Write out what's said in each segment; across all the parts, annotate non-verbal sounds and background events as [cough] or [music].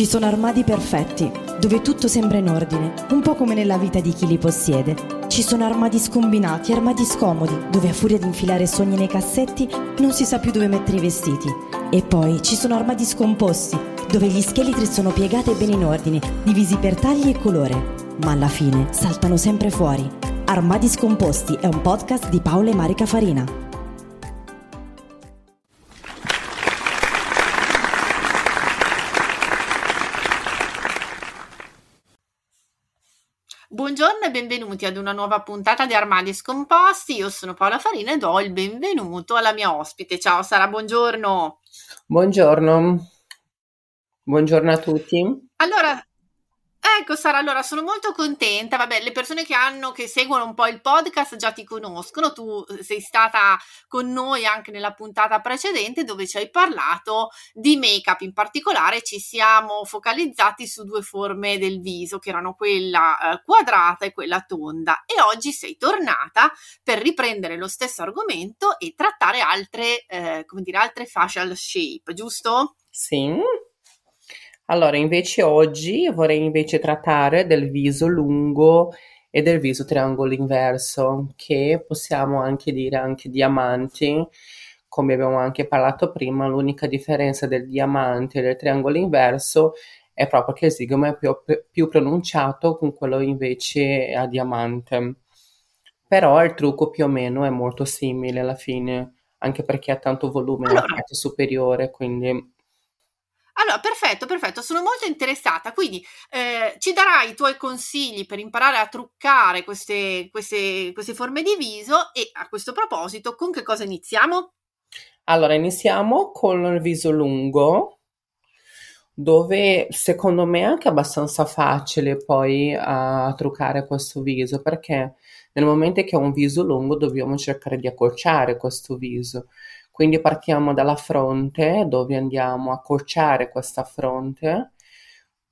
Ci sono armadi perfetti, dove tutto sembra in ordine, un po' come nella vita di chi li possiede. Ci sono armadi scombinati, armadi scomodi, dove a furia di infilare sogni nei cassetti non si sa più dove mettere i vestiti. E poi ci sono armadi scomposti, dove gli scheletri sono piegati bene in ordine, divisi per tagli e colore. Ma alla fine saltano sempre fuori. Armadi scomposti è un podcast di Paola e Marica Farina. Benvenuti ad una nuova puntata di Armadi Scomposti. Io sono Paola Farina e do il benvenuto alla mia ospite. Ciao Sara, buongiorno. Buongiorno. Buongiorno a tutti. Allora, Ecco Sara, allora sono molto contenta, vabbè le persone che hanno, che seguono un po' il podcast già ti conoscono, tu eh, sei stata con noi anche nella puntata precedente dove ci hai parlato di make-up, in particolare ci siamo focalizzati su due forme del viso che erano quella eh, quadrata e quella tonda. E oggi sei tornata per riprendere lo stesso argomento e trattare altre, eh, come dire, altre facial shape, giusto? Sì, allora, invece oggi vorrei invece trattare del viso lungo e del viso triangolo inverso, che possiamo anche dire anche diamanti, come abbiamo anche parlato prima, l'unica differenza del diamante e del triangolo inverso è proprio che il zigomo è più, più pronunciato con quello invece a diamante. Però il trucco più o meno è molto simile alla fine, anche perché ha tanto volume nella parte superiore, quindi allora, perfetto, perfetto, sono molto interessata. Quindi eh, ci darai i tuoi consigli per imparare a truccare queste, queste, queste forme di viso e a questo proposito, con che cosa iniziamo? Allora, iniziamo con il viso lungo, dove secondo me è anche abbastanza facile poi a truccare questo viso, perché nel momento che ho un viso lungo dobbiamo cercare di accorciare questo viso. Quindi partiamo dalla fronte dove andiamo a accorciare questa fronte,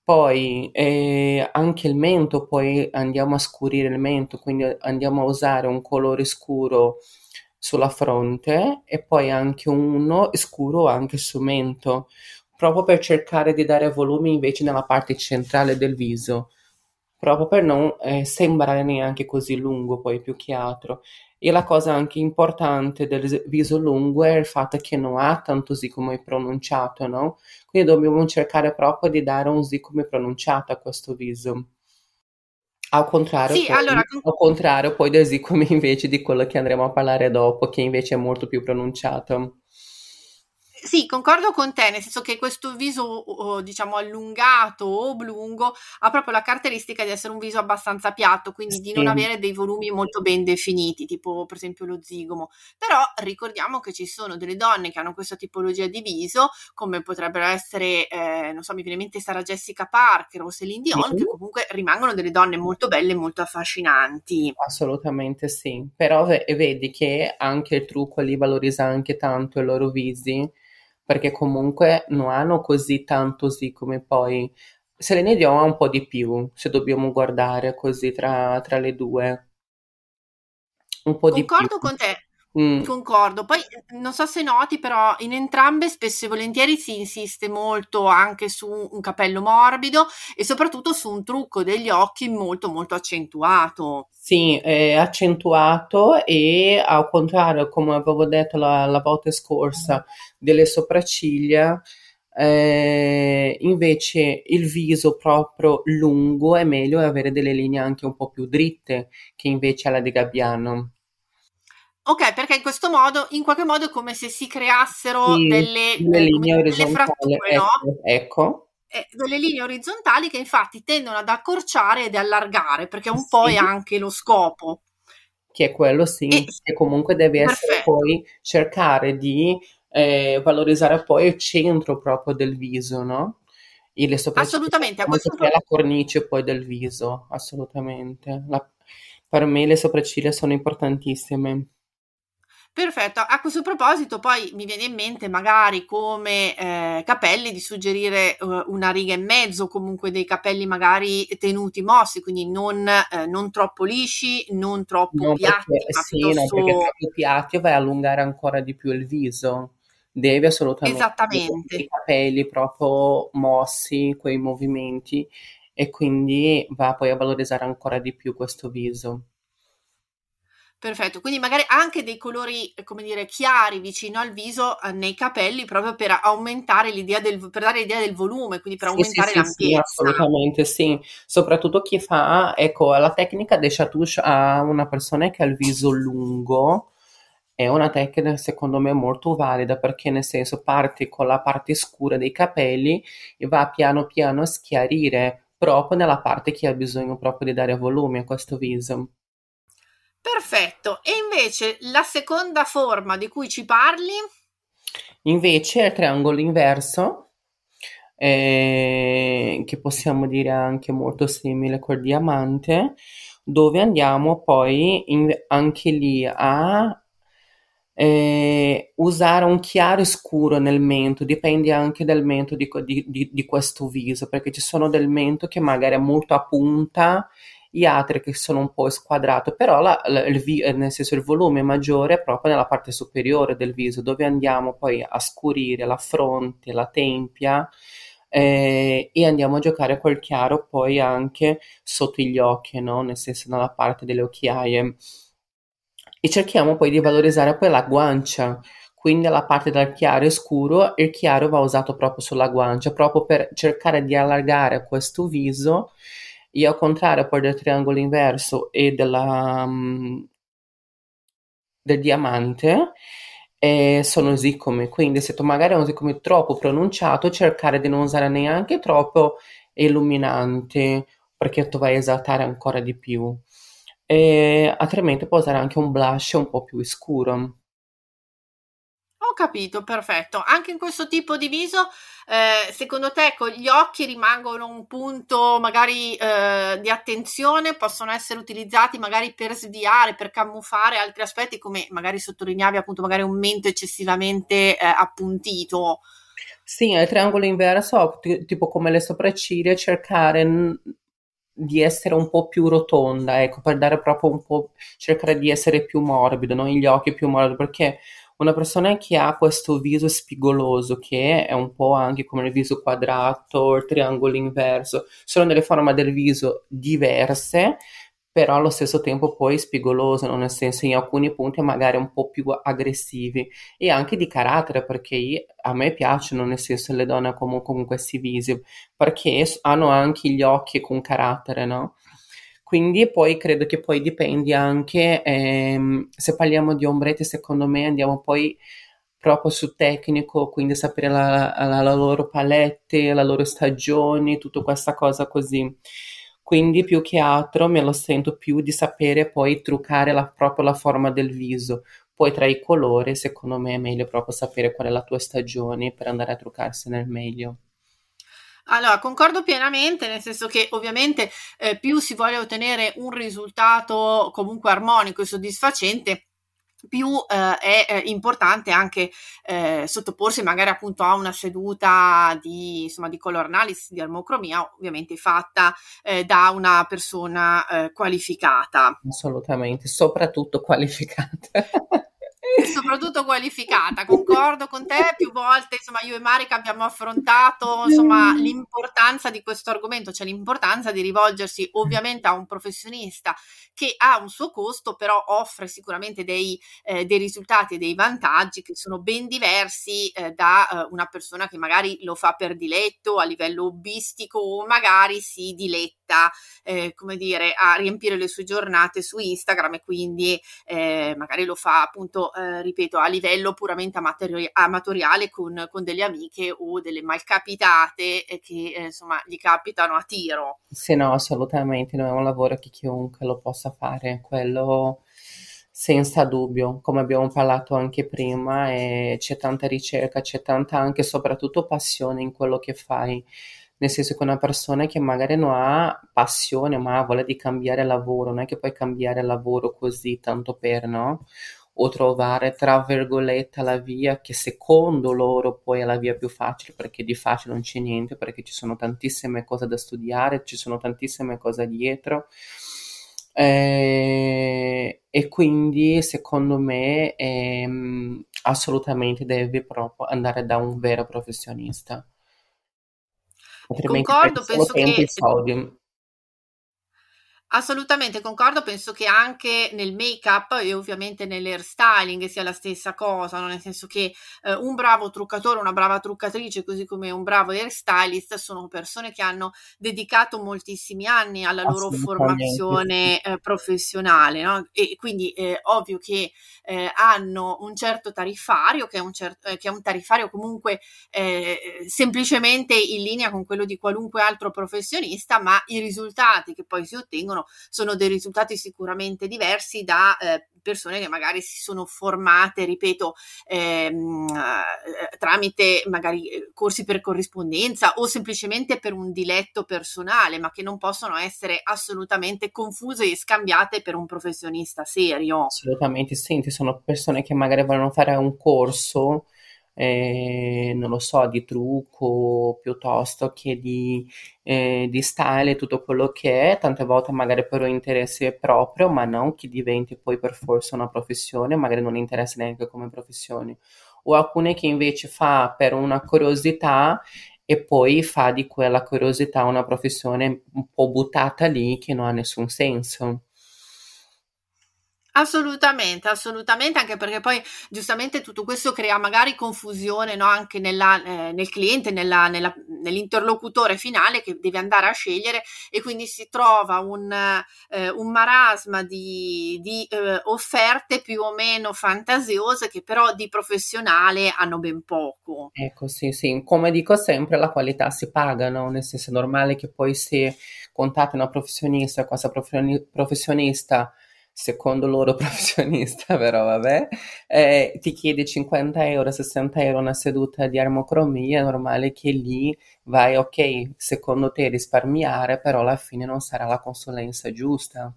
poi eh, anche il mento, poi andiamo a scurire il mento, quindi andiamo a usare un colore scuro sulla fronte e poi anche uno scuro anche sul mento, proprio per cercare di dare volume invece nella parte centrale del viso, proprio per non eh, sembrare neanche così lungo poi più che altro. E la cosa anche importante del viso lungo è il fatto che non ha tanto siccome pronunciato, no? Quindi dobbiamo cercare proprio di dare un siccome pronunciato a questo viso. Al contrario, sì, poi, allora... [laughs] al contrario poi del siccome invece di quello che andremo a parlare dopo, che invece è molto più pronunciato. Sì, concordo con te, nel senso che questo viso, diciamo, allungato o oblungo ha proprio la caratteristica di essere un viso abbastanza piatto, quindi sì. di non avere dei volumi molto ben definiti, tipo per esempio lo zigomo. Però ricordiamo che ci sono delle donne che hanno questa tipologia di viso, come potrebbero essere, eh, non so, mi viene in mente Sara Jessica Parker o Celine Dion, sì. che comunque rimangono delle donne molto belle e molto affascinanti. Assolutamente sì, però vedi che anche il trucco lì valorizza anche tanto i loro visi perché comunque non hanno così tanto sì come poi Selene Dion ha un po' di più, se dobbiamo guardare così tra, tra le due. Un po' Concordo di più. con te. Mm. Concordo. Poi non so se noti, però in entrambe spesso e volentieri si insiste molto anche su un capello morbido e soprattutto su un trucco degli occhi molto molto accentuato. Sì, è accentuato e al contrario, come avevo detto la, la volta scorsa, delle sopracciglia, eh, invece il viso proprio lungo è meglio avere delle linee anche un po' più dritte che invece alla di Gabbiano. Ok, perché in questo modo, in qualche modo è come se si creassero sì, delle, eh, linee orizzontali, fratture, ecco, no? ecco. Eh, delle linee orizzontali che infatti tendono ad accorciare ed allargare, perché un sì. po' è anche lo scopo. Che è quello, sì, e, che comunque deve perfetto. essere poi cercare di eh, valorizzare poi il centro proprio del viso, no? E le assolutamente, a questo punto... la cornice poi del viso, assolutamente. La, per me le sopracciglia sono importantissime. Perfetto, a questo proposito poi mi viene in mente magari come eh, capelli di suggerire uh, una riga e mezzo, comunque dei capelli magari tenuti mossi, quindi non, eh, non troppo lisci, non troppo non piatti. Perché, sì, piuttosto... no, perché troppo piatti vai a allungare ancora di più il viso. Devi assolutamente i capelli proprio mossi, quei movimenti, e quindi va poi a valorizzare ancora di più questo viso. Perfetto, quindi magari anche dei colori, come dire, chiari vicino al viso eh, nei capelli proprio per aumentare l'idea del, per dare l'idea del volume, quindi per aumentare sì, l'ampiezza. Sì, assolutamente sì. Soprattutto chi fa, ecco, la tecnica de chatouche a una persona che ha il viso lungo è una tecnica secondo me molto valida perché nel senso parti con la parte scura dei capelli e va piano piano a schiarire proprio nella parte che ha bisogno proprio di dare volume a questo viso. Perfetto. E invece la seconda forma di cui ci parli? Invece è triangolo inverso, eh, che possiamo dire anche molto simile col diamante, dove andiamo poi in, anche lì a eh, usare un chiaro scuro nel mento, dipende anche dal mento di, di, di questo viso, perché ci sono del mento che magari è molto a punta gli altri che sono un po' squadrato, però la, la, il, eh, nel senso il volume maggiore è proprio nella parte superiore del viso, dove andiamo poi a scurire la fronte, la tempia eh, e andiamo a giocare col chiaro poi anche sotto gli occhi, no? nel senso nella parte delle occhiaie. E cerchiamo poi di valorizzare poi la guancia, quindi la parte del chiaro e scuro, il chiaro va usato proprio sulla guancia, proprio per cercare di allargare questo viso e al contrario poi del triangolo inverso e della, um, del diamante eh, sono zicomi, quindi se tu magari hai un zicome troppo pronunciato cercare di non usare neanche troppo illuminante perché tu vai a esaltare ancora di più. E altrimenti puoi usare anche un blush un po' più scuro ho capito, perfetto. Anche in questo tipo di viso, eh, secondo te ecco, gli occhi rimangono un punto magari eh, di attenzione, possono essere utilizzati magari per sviare, per camuffare altri aspetti, come magari sottolineavi appunto magari un mento eccessivamente eh, appuntito. Sì, il triangolo inverso, tipo come le sopracciglia, cercare di essere un po' più rotonda, ecco, per dare proprio un po', cercare di essere più morbido, no? gli occhi più morbido, perché una persona che ha questo viso spigoloso, che è un po' anche come il viso quadrato, il triangolo inverso, sono delle forme del viso diverse, però allo stesso tempo poi spigolose, nel senso in alcuni punti magari un po' più aggressivi e anche di carattere, perché a me piacciono nel senso le donne comunque con questi visi, perché hanno anche gli occhi con carattere, no? Quindi poi credo che poi dipende anche, ehm, se parliamo di ombretti, secondo me andiamo poi proprio su tecnico, quindi sapere la, la, la loro palette, la loro stagione, tutta questa cosa così. Quindi più che altro me lo sento più di sapere poi truccare la, proprio la forma del viso. Poi tra i colori, secondo me è meglio proprio sapere qual è la tua stagione per andare a truccarsene al meglio. Allora, concordo pienamente, nel senso che ovviamente eh, più si vuole ottenere un risultato comunque armonico e soddisfacente, più eh, è eh, importante anche eh, sottoporsi magari appunto a una seduta di, insomma, di color analysis, di armocromia, ovviamente fatta eh, da una persona eh, qualificata. Assolutamente, soprattutto qualificata. [laughs] soprattutto qualificata. Concordo con te più volte, insomma, io e Marica abbiamo affrontato insomma, l'importanza di questo argomento, cioè l'importanza di rivolgersi ovviamente a un professionista che ha un suo costo, però offre sicuramente dei, eh, dei risultati e dei vantaggi che sono ben diversi eh, da eh, una persona che magari lo fa per diletto a livello hobbistico o magari si diletta, eh, come dire, a riempire le sue giornate su Instagram e quindi eh, magari lo fa appunto, eh, ripeto, a livello puramente amatori- amatoriale con, con, delle amiche o delle malcapitate che insomma gli capitano a tiro. Sì, no, assolutamente, non è un lavoro che chiunque lo possa fare, quello senza dubbio, come abbiamo parlato anche prima, e c'è tanta ricerca, c'è tanta anche soprattutto passione in quello che fai, nel senso che una persona che magari non ha passione ma ha voglia di cambiare lavoro, non è che puoi cambiare lavoro così tanto per, no? O trovare tra virgolette la via che secondo loro poi è la via più facile, perché di facile non c'è niente, perché ci sono tantissime cose da studiare, ci sono tantissime cose dietro eh, e quindi secondo me ehm, assolutamente devi proprio andare da un vero professionista. Altrimenti Concordo, penso che... Soldi. Assolutamente concordo, penso che anche nel make-up e ovviamente nell'hairstyling sia la stessa cosa, no? nel senso che eh, un bravo truccatore, una brava truccatrice, così come un bravo hairstylist, sono persone che hanno dedicato moltissimi anni alla loro formazione eh, professionale, no? e quindi è eh, ovvio che eh, hanno un certo tariffario, che è un, certo, che è un tariffario comunque eh, semplicemente in linea con quello di qualunque altro professionista, ma i risultati che poi si ottengono sono, sono dei risultati sicuramente diversi da eh, persone che magari si sono formate, ripeto, ehm, eh, tramite magari eh, corsi per corrispondenza o semplicemente per un diletto personale, ma che non possono essere assolutamente confuse e scambiate per un professionista serio. Assolutamente, senti, sono persone che magari vogliono fare un corso eh, non lo so, di trucco piuttosto che di, eh, di style tutto quello che è, tante volte magari per un interesse proprio, ma non che diventi poi per forza una professione, magari non interessa neanche come professione. O alcune che invece fa per una curiosità e poi fa di quella curiosità una professione un po' buttata lì che non ha nessun senso. Assolutamente, assolutamente, anche perché poi giustamente tutto questo crea magari confusione no? anche nella, eh, nel cliente, nella, nella, nell'interlocutore finale che deve andare a scegliere e quindi si trova un, eh, un marasma di, di eh, offerte più o meno fantasiose che però di professionale hanno ben poco. Ecco, sì, sì, come dico sempre la qualità si paga, no? nel senso è normale che poi se contatti una professionista, questa professionista secondo loro [laughs] professionista, però vabbè, eh, ti chiede 50 euro, 60 euro una seduta di armocromia, è normale che lì vai, ok, secondo te risparmiare, però alla fine non sarà la consulenza giusta.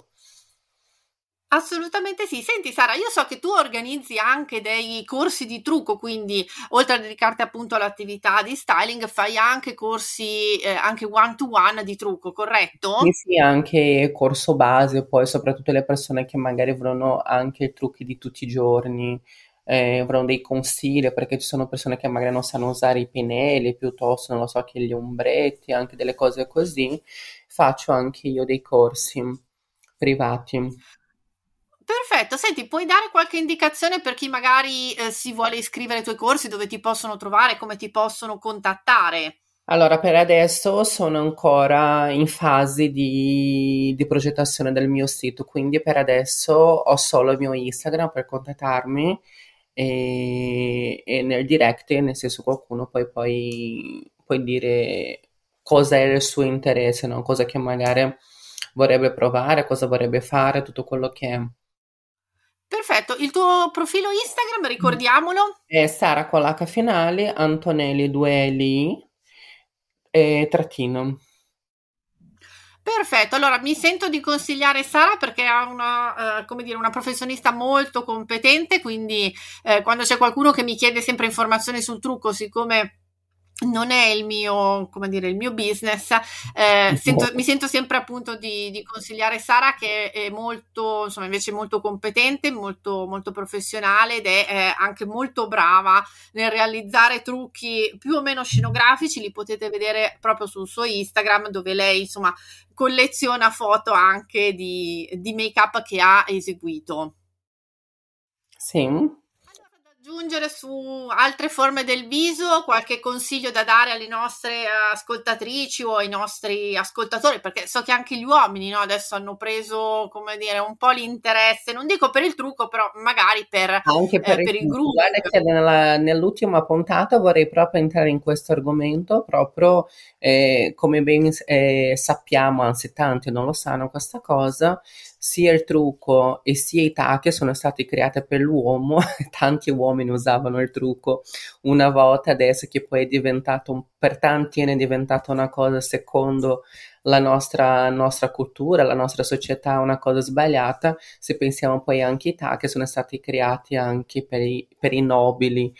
Assolutamente sì. Senti Sara, io so che tu organizzi anche dei corsi di trucco, quindi oltre a dedicarti appunto all'attività di styling, fai anche corsi, eh, anche one to one di trucco, corretto? Sì, sì, anche corso base, poi soprattutto le persone che magari vogliono anche trucchi di tutti i giorni, eh, avranno dei consigli, perché ci sono persone che magari non sanno usare i pennelli, piuttosto, non lo so, che gli ombretti, anche delle cose così. Faccio anche io dei corsi privati. Perfetto, senti, puoi dare qualche indicazione per chi magari eh, si vuole iscrivere ai tuoi corsi, dove ti possono trovare, come ti possono contattare? Allora, per adesso sono ancora in fase di, di progettazione del mio sito, quindi per adesso ho solo il mio Instagram per contattarmi e, e nel direct, nel senso qualcuno poi puoi, puoi dire cosa è il suo interesse, no? cosa che magari vorrebbe provare, cosa vorrebbe fare, tutto quello che. Perfetto, il tuo profilo Instagram, ricordiamolo. È Sara con l'H finale, Antonelli 2 L e trattino. Perfetto, allora mi sento di consigliare Sara perché è una, uh, come dire, una professionista molto competente, quindi eh, quando c'è qualcuno che mi chiede sempre informazioni sul trucco, siccome non è il mio, come dire, il mio business, eh, sento, mi sento sempre appunto di, di, consigliare Sara che è molto, insomma, invece molto competente, molto, molto professionale ed è eh, anche molto brava nel realizzare trucchi più o meno scenografici, li potete vedere proprio sul suo Instagram dove lei, insomma, colleziona foto anche di, di make-up che ha eseguito. Sì aggiungere su altre forme del viso, qualche consiglio da dare alle nostre ascoltatrici o ai nostri ascoltatori, perché so che anche gli uomini no, adesso hanno preso, come dire, un po' l'interesse, non dico per il trucco, però magari per, anche per, eh, per il, il gruppo. Guarda che nella, nell'ultima puntata vorrei proprio entrare in questo argomento, proprio eh, come ben eh, sappiamo, anzi tanti non lo sanno questa cosa, sia il trucco e sia i tacchi sono stati creati per l'uomo, [laughs] tanti uomini usavano il trucco una volta, adesso che poi è diventato, per tanti è diventata una cosa secondo la nostra, nostra cultura, la nostra società, una cosa sbagliata, se pensiamo poi anche ai tacchi sono stati creati anche per i, per i nobili,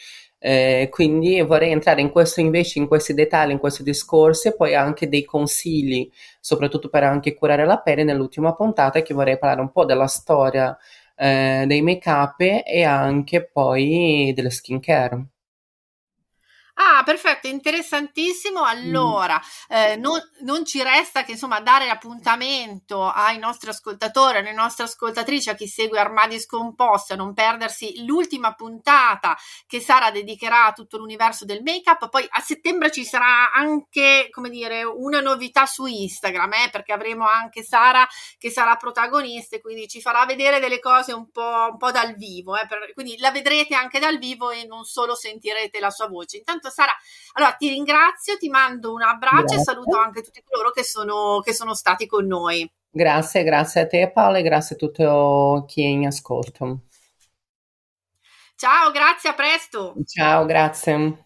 eh, quindi vorrei entrare in questo invece, in questi dettagli, in questi discorsi e poi anche dei consigli, soprattutto per anche curare la pelle nell'ultima puntata che vorrei parlare un po' della storia eh, dei make-up e anche poi delle skincare. Ah, perfetto, interessantissimo. Allora, mm. eh, non, non, ci resta che insomma dare appuntamento ai nostri ascoltatori, alle nostre ascoltatrici, a chi segue Armadi Scomposti, a non perdersi l'ultima puntata che Sara dedicherà a tutto l'universo del make-up. Poi a settembre ci sarà anche, come dire, una novità su Instagram, eh, perché avremo anche Sara che sarà protagonista e quindi ci farà vedere delle cose un po', un po dal vivo. Eh, per, quindi la vedrete anche dal vivo e non solo sentirete la sua voce. Intanto Sara, allora ti ringrazio, ti mando un abbraccio grazie. e saluto anche tutti coloro che sono, che sono stati con noi. Grazie, grazie a te Paola e grazie a tutto chi è in ascolto. Ciao, grazie, a presto. Ciao, grazie.